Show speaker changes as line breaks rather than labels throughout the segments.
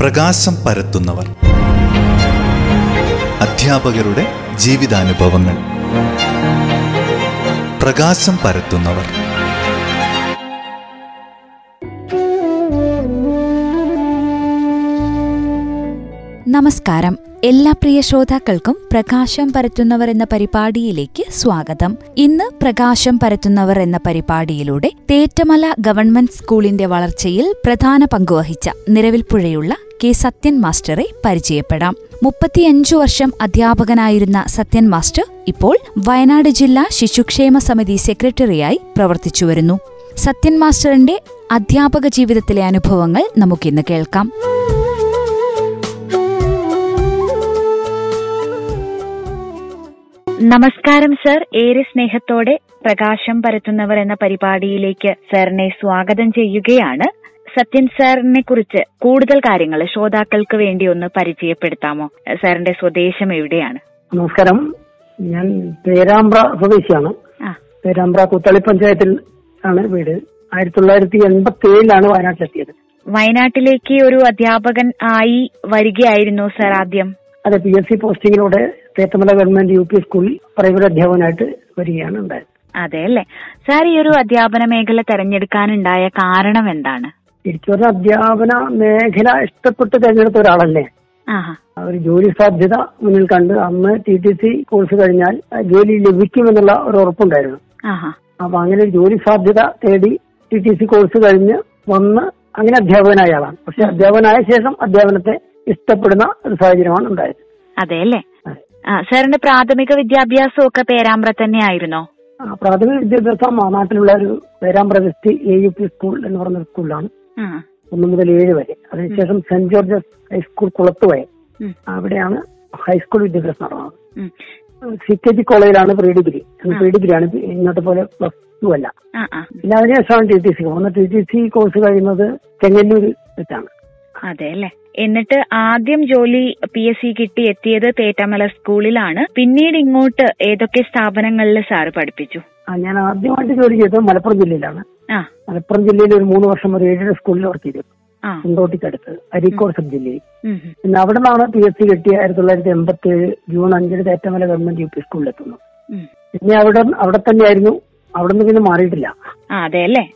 പ്രകാശം പരത്തുന്നവർ. അധ്യാപകരുടെ ജീവിതാനുഭവങ്ങൾ. പ്രകാശം പരത്തുന്നവർ.
നമസ്കാരം. എല്ലാ പ്രിയ ശ്രോതാക്കൾക്കും പ്രകാശം പരത്തുന്നവർ എന്ന പരിപാടിയിലേക്ക് സ്വാഗതം. ഇന്ന് പ്രകാശം പരത്തുന്നവർ എന്ന പരിപാടിയിലൂടെ തേറ്റമല ഗവൺമെന്റ് സ്കൂളിന്റെ വളർച്ചയിൽ പ്രധാന പങ്കുവഹിച്ച നിലവിൽപ്പുഴയുള്ള കെ സത്യൻ മാസ്റ്ററെ പരിചയപ്പെടാം. മുപ്പത്തിയഞ്ചു വർഷം അധ്യാപകനായിരുന്ന സത്യൻ മാസ്റ്റർ ഇപ്പോൾ വയനാട് ജില്ലാ ശിശുക്ഷേമ സമിതി സെക്രട്ടറിയായി പ്രവർത്തിച്ചുവരുന്നു. സത്യൻ മാസ്റ്ററിന്റെ അധ്യാപക ജീവിതത്തിലെ അനുഭവങ്ങൾ നമുക്കിന്ന് കേൾക്കാം.
നമസ്കാരം സർ. ഏറെ സ്നേഹത്തോടെ പ്രകാശം പരത്തുന്നവർ എന്ന പരിപാടിയിലേക്ക് സാറിനെ സ്വാഗതം ചെയ്യുകയാണ്. സത്യൻ സാറിനെ കുറിച്ച് കൂടുതൽ കാര്യങ്ങൾ ശ്രോതാക്കൾക്ക് വേണ്ടി ഒന്ന് പരിചയപ്പെടുത്താമോ? സാറിന്റെ സ്വദേശം എവിടെയാണ്?
നമസ്കാരം. ഞാൻ പേരാമ്പ്ര സ്വദേശിയാണ്. പേരാമ്പ്ര കുത്തളി പഞ്ചായത്തിൽ ആണ് വീട്. ആയിരത്തി തൊള്ളായിരത്തി എൺപത്തി ഏഴിലാണ് വയനാട്ടിലെത്തിയത്.
വയനാട്ടിലേക്ക് ഒരു അധ്യാപകൻ ആയി വരികയായിരുന്നു സാർ ആദ്യം.
അതെ പി എസ് സി പോസ്റ്റിങ്ങിലൂടെ തേത്തമല ഗവൺമെന്റ് യു പി സ്കൂളിൽ പ്രൈവറ്റ് അധ്യാപകനായിട്ട് വരികയാണ് ഉണ്ടായത്.
അതെ അല്ലേ? സാർ ഈ ഒരു അധ്യാപന മേഖല തെരഞ്ഞെടുക്കാനുണ്ടായ കാരണം എന്താണ്?
ശരിക്കും അധ്യാപന മേഖല ഇഷ്ടപ്പെട്ട് തെരഞ്ഞെടുത്ത ഒരാളല്ലേ? ഒരു ജോലി സാധ്യത മുന്നിൽ കണ്ട് അന്ന് ടി ടി സി കോഴ്സ് കഴിഞ്ഞാൽ ജോലി ലഭിക്കുമെന്നുള്ള ഒരു ഉറപ്പുണ്ടായിരുന്നു. അപ്പൊ അങ്ങനെ ഒരു ജോലി സാധ്യത തേടി ടി ടി സി കോഴ്സ് കഴിഞ്ഞ് വന്ന് അങ്ങനെ അധ്യാപകനായ ആളാണ്. പക്ഷെ അധ്യാപകനായ ശേഷം അധ്യാപനത്തെ ഇഷ്ടപ്പെടുന്ന ഒരു സാഹചര്യമാണ് ഉണ്ടായത്.
അതെ അല്ലേ? സാറിന്റെ പ്രാഥമിക വിദ്യാഭ്യാസം ഒക്കെ പേരാമ്പ്ര തന്നെ ആയിരുന്നോ
പ്രാഥമിക വിദ്യാഭ്യാസം നാട്ടിലുള്ള ഒരു Perambra west A U P school എന്ന് പറഞ്ഞ സ്കൂളിലാണ് ഒന്ന് മുതൽ ഏഴ് വരെ. അതിനുശേഷം സെന്റ് ജോർജസ് ഹൈസ്കൂൾ കുളത്തുവയ
ഉം.
അവിടെയാണ് ഹൈസ്കൂൾ വിദ്യാഭ്യാസം നടന്നത്. സി കെ ജി കോളേജിലാണ് പ്രീ ഡിഗ്രി. പ്രീ ഡിഗ്രി ആണ് ഇന്നത്തെ പോലെ പ്ലസ് ടു അല്ല. പിന്നെ അതിനുശേഷമാണ് ടി ടി സി ഒന്ന് ടി ടി സി കോഴ്സ് കഴിയുന്നത് ചെങ്ങന്നൂർ വെച്ചാണ്.
അതെ അല്ലേ? എന്നിട്ട് ആദ്യം ജോലി പി എസ് സി കിട്ടി എത്തിയത് തേറ്റാമല സ്കൂളിലാണ്. പിന്നീട് ഇങ്ങോട്ട് ഏതൊക്കെ സ്ഥാപനങ്ങളിൽ സാറ് പഠിപ്പിച്ചു?
ആ, ഞാൻ ആദ്യമായിട്ട് ജോലി ചെയ്തത് മലപ്പുറം ജില്ലയിലാണ്. മലപ്പുറം ജില്ലയിൽ ഒരു മൂന്ന് വർഷം ഒരു ഏഴര സ്കൂളിൽ വർക്ക് ചെയ്തു.
ആ.
അരിക്കോട് സബ് ജില്ലയിൽ. പിന്നെ അവിടെ നിന്നാണ് പി എസ് സി കിട്ടിയ ആയിരത്തി തൊള്ളായിരത്തി എൺപത്തി ഏഴ് ജൂൺ അഞ്ചിന് തേറ്റമല ഗവൺമെന്റ് യു പി
സ്കൂളിലെത്തുന്നു.
പിന്നെ അവിടെ അവിടെ തന്നെയായിരുന്നു. അവിടെ നിന്ന് പിന്നെ മാറിയിട്ടില്ല.
അതെ അല്ലേ?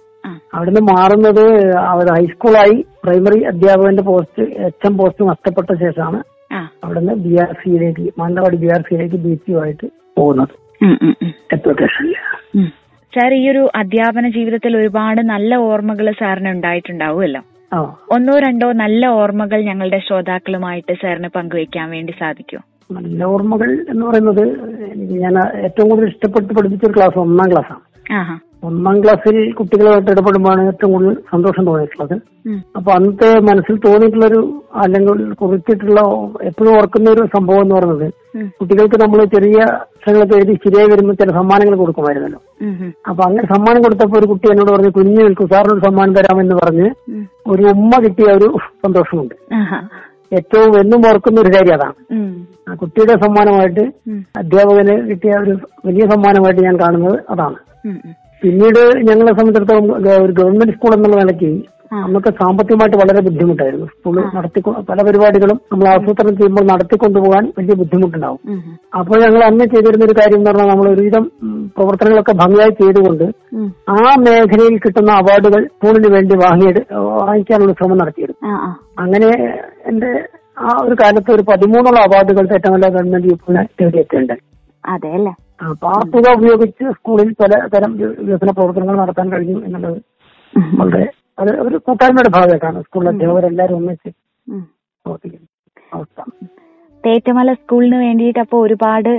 അവിടുന്ന് മാറുന്നത് അവർ ഹൈസ്കൂളായി പ്രൈമറി അധ്യാപകന്റെ പോസ്റ്റ് എച്ച് എം പോസ്റ്റ് നഷ്ടപ്പെട്ട ശേഷമാണ് അവിടുന്ന് ബി ആർ സിയിലേക്ക് മാനന്തവാടി ബി ആർ സിയിലേക്ക് ബി പി ആയിട്ട് പോകുന്നത്.
സാർ ഈ ഒരു അധ്യാപന ജീവിതത്തിൽ ഒരുപാട് നല്ല ഓർമ്മകൾ സാറിന് ഉണ്ടായിട്ടുണ്ടാവുമല്ലോ. ഒന്നോ രണ്ടോ നല്ല ഓർമ്മകൾ ഞങ്ങളുടെ ശ്രോതാക്കളുമായിട്ട് സാറിന് പങ്കുവയ്ക്കാൻ വേണ്ടി സാധിക്കും
നല്ല ഓർമ്മകൾ എന്ന് പറയുന്നത് ഞാൻ ഏറ്റവും കൂടുതൽ ഇഷ്ടപ്പെട്ട് പഠിപ്പിച്ച ഒരു ക്ലാസ് ഒന്നാം ക്ലാസ്സാണ്.
ആഹാ.
ഒന്നാം ക്ലാസ്സിൽ കുട്ടികളുമായിട്ട് ഇടപെടുമ്പോഴാണ് ഏറ്റവും കൂടുതൽ സന്തോഷം തോന്നിയിട്ടുള്ളത്. അപ്പൊ അന്നത്തെ മനസ്സിൽ തോന്നിയിട്ടുള്ള ഒരു അല്ലെങ്കിൽ കുറിച്ചിട്ടുള്ള എപ്പോഴും ഓർക്കുന്ന ഒരു സംഭവം എന്ന് പറയുന്നത് കുട്ടികൾക്ക് നമ്മൾ ചെറിയ അക്ഷരങ്ങളൊക്കെ എഴുതി ശരിയായി വരുമ്പോൾ ചില സമ്മാനങ്ങൾ കൊടുക്കുമായിരുന്നല്ലോ അപ്പൊ അങ്ങനെ സമ്മാനം കൊടുത്തപ്പോൾ ഒരു കുട്ടി എന്നോട് പറഞ്ഞു കുഞ്ഞു നിൽക്കും സാറിനൊരു സമ്മാനം തരാമെന്ന് പറഞ്ഞ്. ഒരു ഉമ്മ കിട്ടിയ ഒരു സന്തോഷമുണ്ട്. ഏറ്റവും എന്നും ഓർക്കുന്ന ഒരു കാര്യം അതാണ് ആ കുട്ടിയുടെ സമ്മാനമായിട്ട്. അധ്യാപകന് കിട്ടിയ ഒരു വലിയ സമ്മാനമായിട്ട് ഞാൻ കാണുന്നത് അതാണ്. പിന്നീട് ഞങ്ങളെ സംബന്ധിച്ചിടത്തോളം ഒരു ഗവൺമെന്റ് സ്കൂൾ എന്നുള്ള നിലയ്ക്ക് നമുക്ക് സാമ്പത്തികമായിട്ട് വളരെ ബുദ്ധിമുട്ടായിരുന്നു. സ്കൂൾ നടത്തി പല പരിപാടികളും നമ്മൾ ആസൂത്രണം ചെയ്യുമ്പോൾ നടത്തിക്കൊണ്ടുപോകാൻ വലിയ ബുദ്ധിമുട്ടുണ്ടാവും. അപ്പോൾ ഞങ്ങൾ അന്ന് ചെയ്തിരുന്ന ഒരു കാര്യം എന്ന് പറഞ്ഞാൽ നമ്മൾ ഒരുവിധം പ്രവർത്തനങ്ങളൊക്കെ ഭംഗിയായി ചെയ്തുകൊണ്ട് ആ മേഖലയിൽ കിട്ടുന്ന അവാർഡുകൾ സ്കൂളിന് വേണ്ടി വാങ്ങിയെടു വാങ്ങിക്കാനുള്ള ശ്രമം നടത്തിയിരുന്നു. അങ്ങനെ എന്റെ ആ ഒരു കാലത്ത് ഒരു പതിമൂന്നോളം അവാർഡുകൾ തെറ്റമല്ല ഗവൺമെന്റ് യൂപ്പിനെ തേടിയെത്തേണ്ടത്
അതെ അല്ലേ?
തുക ഉപയോഗിച്ച് സ്കൂളിൽ പല തരം വികസന പ്രവർത്തനങ്ങൾ നടത്താൻ കഴിയും എന്നുള്ളത് വളരെ അത് ഒരു കൂട്ടായ്മയുടെ ഭാഗമായിട്ടാണ് സ്കൂളിലെ അധ്യാപകരെല്ലാവരും ഒന്നിച്ച്
പ്രവർത്തിക്കുന്നത്
പ്രവർത്തിക്കുന്ന അവസ്ഥ.
തേറ്റമല സ്കൂളിന് വേണ്ടിയിട്ട് അപ്പോൾ ഒരുപാട്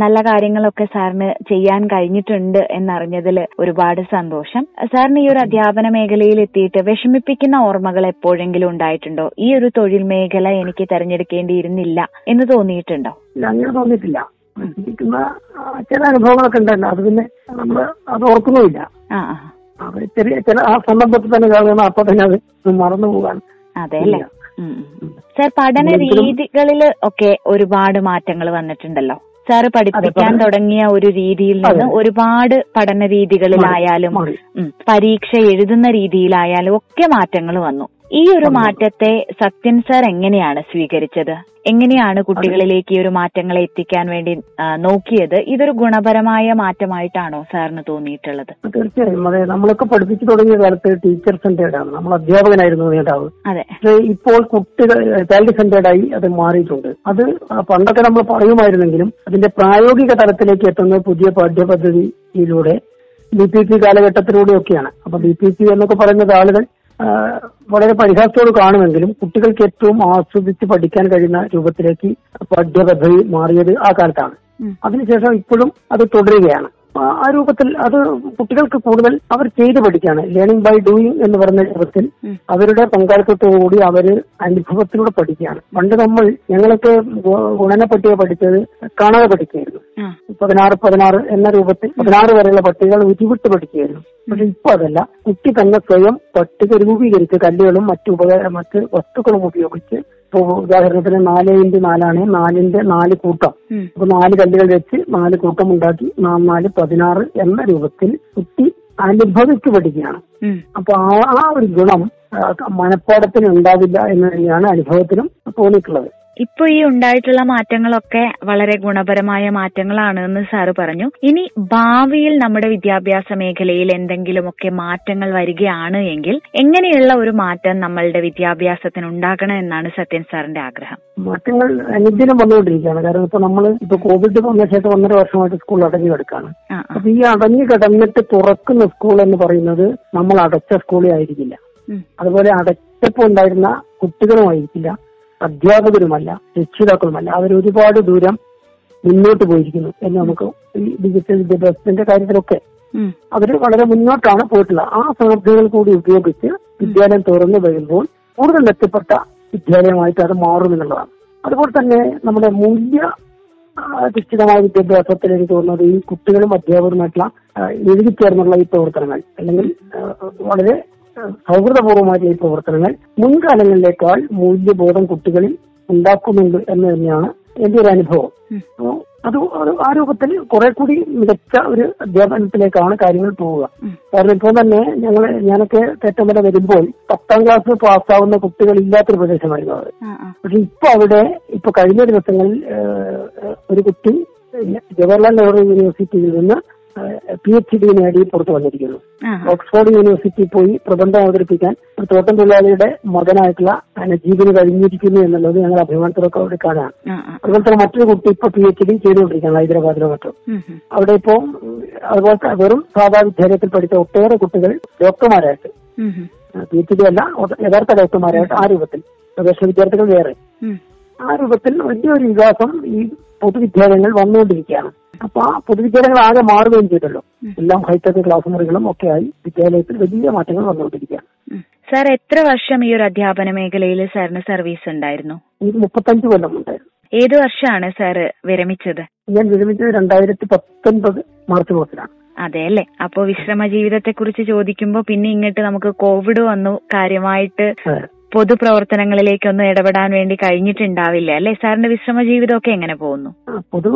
നല്ല കാര്യങ്ങളൊക്കെ സാറിന് ചെയ്യാൻ കഴിഞ്ഞിട്ടുണ്ട് എന്നറിഞ്ഞതിൽ ഒരുപാട് സന്തോഷം. സാറിന് ഈ ഒരു അധ്യാപന മേഖലയിൽ എത്തിയിട്ട് വിഷമിപ്പിക്കുന്ന ഓർമ്മകൾ എപ്പോഴെങ്കിലും ഉണ്ടായിട്ടുണ്ടോ? ഈ ഒരു തൊഴിൽ മേഖല എനിക്ക് തെരഞ്ഞെടുക്കേണ്ടിയിരുന്നില്ല എന്ന് തോന്നിയിട്ടുണ്ടോ?
അങ്ങനെ തോന്നിയിട്ടില്ല. ഇരിക്കുന്ന ചില അനുഭവങ്ങളൊക്കെ ഉണ്ടല്ലോ. അത് പിന്നെ നമ്മൾ അത് ഓർക്കുന്നുമില്ല.
അവർ
അത് ചെറിയ ചില ആ സന്ദർഭത്തിൽ തന്നെ കാണുന്ന അപ്പൊ തന്നെ അത് മറന്നു
ഉം. സാർ പഠന രീതികളിൽ ഒക്കെ ഒരുപാട് മാറ്റങ്ങൾ വന്നിട്ടുണ്ടല്ലോ. സാറ് പഠിപ്പിക്കാൻ തുടങ്ങിയ ഒരു രീതിയിൽ നിന്ന് ഒരുപാട് പഠന രീതികളിലായാലും പരീക്ഷ എഴുതുന്ന രീതിയിലായാലും ഒക്കെ മാറ്റങ്ങൾ വന്നു. ഈ ഒരു മാറ്റത്തെ സത്യൻ സാർ എങ്ങനെയാണ് സ്വീകരിച്ചത്? എങ്ങനെയാണ് കുട്ടികളിലേക്ക് ഈ ഒരു മാറ്റങ്ങളെ എത്തിക്കാൻ വേണ്ടി നോക്കിയത്? ഇതൊരു ഗുണപരമായ മാറ്റമായിട്ടാണോ സാറിന് തോന്നിയിട്ടുള്ളത്?
തീർച്ചയായും. അതെ നമ്മളൊക്കെ പഠിപ്പിച്ചു തുടങ്ങിയ കാലത്ത് ടീച്ചർ സെന്റേഡ് ആണ്. നമ്മൾ അധ്യാപകനായിരുന്നു നേതാവ്.
അതെ.
പക്ഷേ ഇപ്പോൾ കുട്ടികൾ ചൈൽഡ് സെന്റേഡ് ആയി അത് മാറിയിട്ടുണ്ട്. അത് പണ്ടൊക്കെ നമ്മൾ പറയുമായിരുന്നെങ്കിലും അതിന്റെ പ്രായോഗിക തലത്തിലേക്ക് എത്തുന്ന പുതിയ പാഠ്യപദ്ധതിയിലൂടെ ബി പി പി കാലഘട്ടത്തിലൂടെയൊക്കെയാണ്. അപ്പൊ ബി പി പി എന്നൊക്കെ പറയുന്നത് ആളുകൾ വളരെ പരിഹാസത്തോട് കാണുമെങ്കിലും കുട്ടികൾക്ക് ഏറ്റവും ആസ്വദിച്ച് പഠിക്കാൻ കഴിയുന്ന രൂപത്തിലേക്ക് പാഠ്യപദ്ധതി മാറിയത് ആ കാലത്താണ്. അതിനുശേഷം ഇപ്പോഴും അത് തുടരുകയാണ്. ആ രൂപത്തിൽ അത് കുട്ടികൾക്ക് കൂടുതൽ അവർ ചെയ്ത് പഠിക്കുകയാണ്. ലേണിംഗ് ബൈ ഡൂയിങ് എന്ന് പറയുന്ന രൂപത്തിൽ. അവരുടെ പങ്കാളിത്തത്തോടുകൂടി അവർ അനുഭവത്തിലൂടെ പഠിക്കുകയാണ്. പണ്ട് നമ്മൾ ഞങ്ങളൊക്കെ ഗുണന പട്ടിക പഠിച്ചത് കാണാതെ പഠിക്കുകയായിരുന്നു. പതിനാറ് പതിനാറ് എന്ന രൂപത്തിൽ പതിനാറ് വരെയുള്ള പട്ടികകൾ ഉരുവിട്ട് പഠിക്കുകയായിരുന്നു. പക്ഷെ ഇപ്പൊ അതല്ല. കുട്ടി തന്നെ സ്വയം പട്ടിക രൂപീകരിച്ച് കല്ലുകളും മറ്റു ഉപകരണ മറ്റ് വസ്തുക്കളും ഉപയോഗിച്ച് ഇപ്പൊ ഉദാഹരണത്തിന് നാല് ഇന്റു നാലാണ് നാലിന്റെ നാല് കൂട്ടം. അപ്പൊ നാല് കല്ലുകൾ വെച്ച് നാല് കൂട്ടം ഉണ്ടാക്കി നാല് പതിനാറ് എന്ന രൂപത്തിൽ കുട്ടി അനുഭവിച്ചു പഠിക്കുകയാണ്. അപ്പൊ ആ ആ ഒരു ഗുണം മനഃപ്പാടത്തിന് ഉണ്ടാവില്ല എന്ന് തന്നെയാണ് അനുഭവത്തിനും തോന്നിയിട്ടുള്ളത്.
ഇപ്പൊ ഈ ഉണ്ടായിട്ടുള്ള മാറ്റങ്ങളൊക്കെ വളരെ ഗുണപരമായ മാറ്റങ്ങളാണ് എന്ന് സാറ് പറഞ്ഞു. ഇനി ഭാവിയിൽ നമ്മുടെ വിദ്യാഭ്യാസ മേഖലയിൽ എന്തെങ്കിലുമൊക്കെ മാറ്റങ്ങൾ വരികയാണ് എങ്കിൽ എങ്ങനെയുള്ള ഒരു മാറ്റം നമ്മളുടെ വിദ്യാഭ്യാസത്തിന് ഉണ്ടാകണം എന്നാണ് സത്യൻ സാറിന്റെ ആഗ്രഹം?
മാറ്റങ്ങൾ അനുദിനം വന്നുകൊണ്ടിരിക്കുകയാണ്. കാരണം ഇപ്പൊ നമ്മൾ ഇപ്പൊ കോവിഡ് വന്ന ശേഷം ഒന്നര വർഷമായിട്ട് സ്കൂൾ അടഞ്ഞു കിടക്കാണ്. അപ്പൊ ഈ അടഞ്ഞു കിടന്നിട്ട് തുറക്കുന്ന സ്കൂൾ എന്ന് പറയുന്നത് നമ്മൾ അടച്ച സ്കൂളേ ആയിരിക്കില്ല. അതുപോലെ അടച്ചപ്പോൾ ഉണ്ടായിരുന്ന കുട്ടികളുമായിരിക്കില്ല. അധ്യാപകരുമല്ല രക്ഷിതാക്കളുമല്ല. അവർ ഒരുപാട് ദൂരം മുന്നോട്ട് പോയിരിക്കുന്നു എന്ന് നമുക്ക് ഈ ഡിജിറ്റൽ വിദ്യാഭ്യാസത്തിന്റെ കാര്യത്തിലൊക്കെ അവർ വളരെ മുന്നോട്ടാണ് പോയിട്ടുള്ളത്. ആ സാധ്യതകൾ കൂടി ഉപയോഗിച്ച് വിദ്യാലയം തുറന്നു വരുമ്പോൾ കൂടുതൽ മെച്ചപ്പെട്ട വിദ്യാലയമായിട്ട് അത് മാറുമെന്നുള്ളതാണ് അതുപോലെ തന്നെ നമ്മുടെ മൂല്യ അധിഷ്ഠിതമായ വിദ്യാഭ്യാസത്തിൽ എനിക്ക് തോന്നുന്നത് ഈ കുട്ടികളും അധ്യാപകരുമായിട്ടുള്ള എഴുതി ചേർന്നുള്ള ഈ പ്രവർത്തനങ്ങൾ അല്ലെങ്കിൽ വളരെ ആ, സൗഹൃദപൂർവമായിട്ടുള്ള ഈ പ്രവർത്തനങ്ങൾ മുൻകാലങ്ങളിലേക്കാൾ മൂല്യബോധം കുട്ടികളിൽ ഉണ്ടാക്കുന്നുണ്ട് എന്ന് തന്നെയാണ് എന്റെ ഒരു അനുഭവം. അത് ആ രൂപത്തിൽ കുറെ കൂടി മികച്ച ഒരു അധ്യാപനത്തിലേക്കാണ് കാര്യങ്ങൾ പോവുക. കാരണം ഇപ്പോൾ തന്നെ ഞങ്ങൾ ഞാനൊക്കെ തേറ്റമല വരുമ്പോൾ പത്താം ക്ലാസ് പാസ്സാവുന്ന കുട്ടികൾ ഇല്ലാത്തൊരു പ്രദേശമായിരുന്നു അത്. പക്ഷെ ഇപ്പൊ അവിടെ ഇപ്പൊ കഴിഞ്ഞ ദിവസങ്ങളിൽ ഒരു കുട്ടി ജവഹർലാൽ നെഹ്റു യൂണിവേഴ്സിറ്റിയിൽ നിന്ന് പി എച്ച് ഡി നേടി പുറത്തു വന്നിരിക്കുന്നു. ഓക്സ്ഫോർഡ് യൂണിവേഴ്സിറ്റി പോയി പ്രബന്ധം അവതരിപ്പിക്കാൻ ഒരു തോട്ടം തൊഴിലാളിയുടെ മകനായിട്ടുള്ള ജീവന് കഴിഞ്ഞിരിക്കുന്നു എന്നുള്ളത് ഞങ്ങൾ അഭിമാനത്തിലൊക്കെ
ആ, ആ.
അതുപോലെ തന്നെ മറ്റൊരു കുട്ടി ഇപ്പൊ പി എച്ച് ഡി ചെയ്തുകൊണ്ടിരിക്കുകയാണ് ഹൈദരാബാദിലോ മറ്റോ. അവിടെ ഇപ്പോ അതുപോലെ വെറും സാധാ വിദ്യാലയത്തിൽ പഠിച്ച ഒട്ടേറെ കുട്ടികൾ ഡോക്ടർമാരായിട്ട്. പി എച്ച് ഡി അല്ല യഥാർത്ഥ ഡോക്ടർമാരായിട്ട് ആ രൂപത്തിൽ ഗവേഷണ വിദ്യാർത്ഥികൾ വേറെ ആ രൂപത്തിൽ വലിയൊരു വികാസം ഈ പൊതുവിദ്യാലയങ്ങൾ വന്നുകൊണ്ടിരിക്കുകയാണ്. അപ്പൊ ആ പൊതുവിദ്യാലയങ്ങൾ ആകെ മാറുകയും ചെയ്തല്ലോ. എല്ലാം ഹൈടെക് ക്ലാസ് മുറികളും ഒക്കെ ആയി വിദ്യാലയത്തിൽ വലിയ മാറ്റങ്ങൾ വന്നുകൊണ്ടിരിക്കുകയാണ്.
സാർ എത്ര വർഷം ഈ ഒരു അധ്യാപന മേഖലയിൽ സാറിന് സർവീസ് ഉണ്ടായിരുന്നു?
എനിക്ക് മുപ്പത്തഞ്ച് കൊല്ലം ഉണ്ടായിരുന്നു.
ഏത് വർഷമാണ് സാർ വിരമിച്ചത്?
ഞാൻ വിരമിച്ചത് രണ്ടായിരത്തി പത്തൊൻപത് മാർച്ച് മാസത്തിലാണ്.
അതെ അല്ലെ? അപ്പോ വിശ്രമ ജീവിതത്തെ കുറിച്ച് ചോദിക്കുമ്പോ പിന്നെ ഇങ്ങോട്ട് നമുക്ക് കോവിഡ് വന്നു കാര്യമായിട്ട്. പൊതുപ്രവർത്തനങ്ങളിലേക്കൊന്നും ഇടപെടാൻ വേണ്ടി കഴിഞ്ഞിട്ടുണ്ടാവില്ല. അല്ലെ? സാറിന്റെ വിശ്രമ ജീവിതമൊക്കെ എങ്ങനെ പോകുന്നു?
പൊതു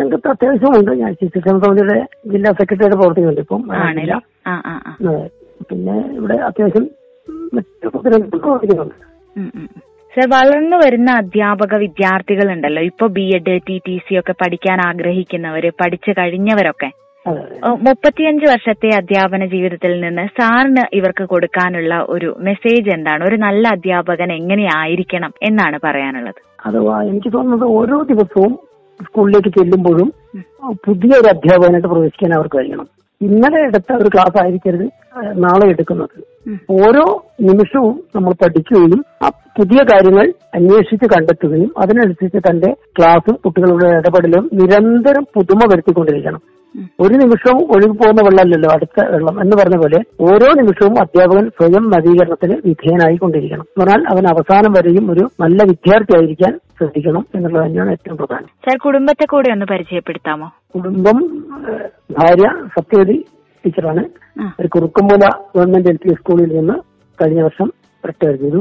രംഗത്ത് അത്യാവശ്യമുണ്ട്. ഞാൻ ശിശുക്ഷേമസമിതിയുടെ ജില്ലാ സെക്രട്ടറിയുടെ പ്രവർത്തിക്കുന്നുണ്ട് ഇപ്പം.
ആണല്ലേ? ആ ആ ആ.
പിന്നെ ഇവിടെ അത്യാവശ്യം മറ്റു പ്രവർത്തിക്കുന്നുണ്ട്.
സർ വളർന്നു വരുന്ന അധ്യാപക വിദ്യാർത്ഥികൾ ഉണ്ടല്ലോ ഇപ്പൊ B Ed T T C ഒക്കെ പഠിക്കാൻ ആഗ്രഹിക്കുന്നവര് പഠിച്ചു കഴിഞ്ഞവരൊക്കെ. മുപ്പത്തിയഞ്ച് വർഷത്തെ അധ്യാപന ജീവിതത്തിൽ നിന്ന് സാറിന് ഇവർക്ക് കൊടുക്കാനുള്ള ഒരു മെസ്സേജ് എന്താണ്? ഒരു നല്ല അധ്യാപകൻ എങ്ങനെയായിരിക്കണം എന്നാണ് പറയാനുള്ളത്.
അഥവാ എനിക്ക് തോന്നുന്നത് ഓരോ ദിവസവും സ്കൂളിലേക്ക് ചെല്ലുമ്പോഴും പുതിയൊരു അധ്യാപകനായിട്ട് പ്രവേശിക്കാൻ അവർക്ക് കഴിയണം. ഇന്നലെ എടുത്ത ഒരു ക്ലാസ് ആയിരിക്കരുത്. നാളെ എടുക്കുന്നത്. ഓരോ നിമിഷവും നമ്മൾ പഠിക്കുകയും ആ പുതിയ കാര്യങ്ങൾ അന്വേഷിച്ച് കണ്ടെത്തുകയും അതിനനുസരിച്ച് തന്റെ ക്ലാസ്സും കുട്ടികളുടെ ഇടപെടലും നിരന്തരം പുതുമ വരുത്തിക്കൊണ്ടിരിക്കണം. ഒരു നിമിഷവും ഒഴുകി പോകുന്ന വെള്ളമല്ലല്ലോ അടുത്ത വെള്ളം എന്ന് പറഞ്ഞ പോലെ ഓരോ നിമിഷവും അധ്യാപകൻ സ്വയം നവീകരണത്തിന് വിധേയനായിക്കൊണ്ടിരിക്കണം. എന്ന് പറഞ്ഞാൽ അവൻ അവസാനം വരെയും ഒരു നല്ല വിദ്യാർത്ഥിയായിരിക്കാൻ ശ്രദ്ധിക്കണം എന്നുള്ളത് തന്നെയാണ് ഏറ്റവും പ്രധാനം.
സാർ കുടുംബത്തെ കൂടെ ഒന്ന് പരിചയപ്പെടുത്താമോ?
കുടുംബം ഭാര്യ സത്യവതി ടീച്ചറാണ്. ഒരു കുറുക്കുമൂല ഗവൺമെന്റ് എൽ പി സ്കൂളിൽ നിന്ന് കഴിഞ്ഞ വർഷം റിട്ടയർ ചെയ്തു.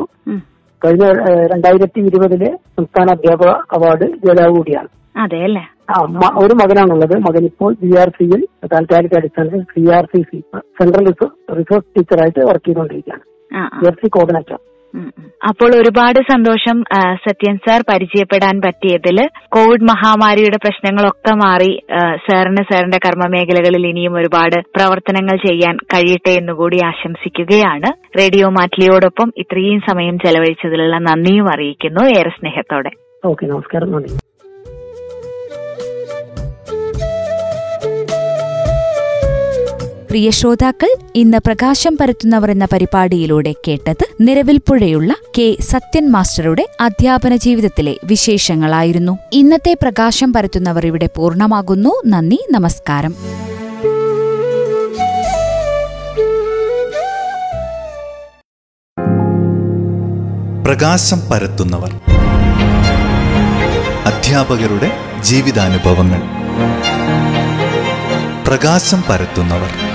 കഴിഞ്ഞ രണ്ടായിരത്തി ഇരുപതിലെ സംസ്ഥാന അധ്യാപക അവാർഡ് ജേതാവ് കൂടിയാണ്
അതെ അല്ലേ?
ആ ഒരു മകനാണുള്ളത്. മകൻ ഇപ്പോൾ ബി ആർ സിയിൽ താൽക്കാലിക അടിസ്ഥാനത്തിൽ C R C C central resource ടീച്ചറായിട്ട് വർക്ക് ചെയ്തുകൊണ്ടിരിക്കുകയാണ്. B R C coordinator.
അപ്പോൾ ഒരുപാട് സന്തോഷം സത്യൻ സാർ പരിചയപ്പെടാൻ പറ്റിയതിൽ. കോവിഡ് മഹാമാരിയുടെ പ്രശ്നങ്ങളൊക്കെ മാറി സാറിന് സാറിന്റെ കർമ്മ മേഖലകളിൽ ഇനിയും ഒരുപാട് പ്രവർത്തനങ്ങൾ ചെയ്യാൻ കഴിയട്ടെ എന്ന് കൂടി ആശംസിക്കുകയാണ്. റേഡിയോ മാറ്റ്ലിയോടൊപ്പം ഇത്രയും സമയം ചെലവഴിച്ചതിലുള്ള നന്ദിയും അറിയിക്കുന്നു. ഏറെ സ്നേഹത്തോടെ.
ഓക്കെ നമസ്കാരം. നന്ദി.
പ്രിയ ശ്രോതാക്കൾ ഇന്ന് പ്രകാശം പരത്തുന്നവർ എന്ന പരിപാടിയിലൂടെ കേട്ടത് നിലവിൽപ്പുഴയുള്ള കെ സത്യൻ മാസ്റ്ററുടെ അധ്യാപന ജീവിതത്തിലെ വിശേഷങ്ങളായിരുന്നു. ഇന്നത്തെ പ്രകാശം പരത്തുന്നവർ ഇവിടെ പൂർണമാകുന്നു. നന്ദി നമസ്കാരം.
പ്രകാശം പരത്തുന്നവർ. അധ്യാപകരുടെ ജീവിതാനുഭവങ്ങൾ. പ്രകാശം പരത്തുന്നവർ.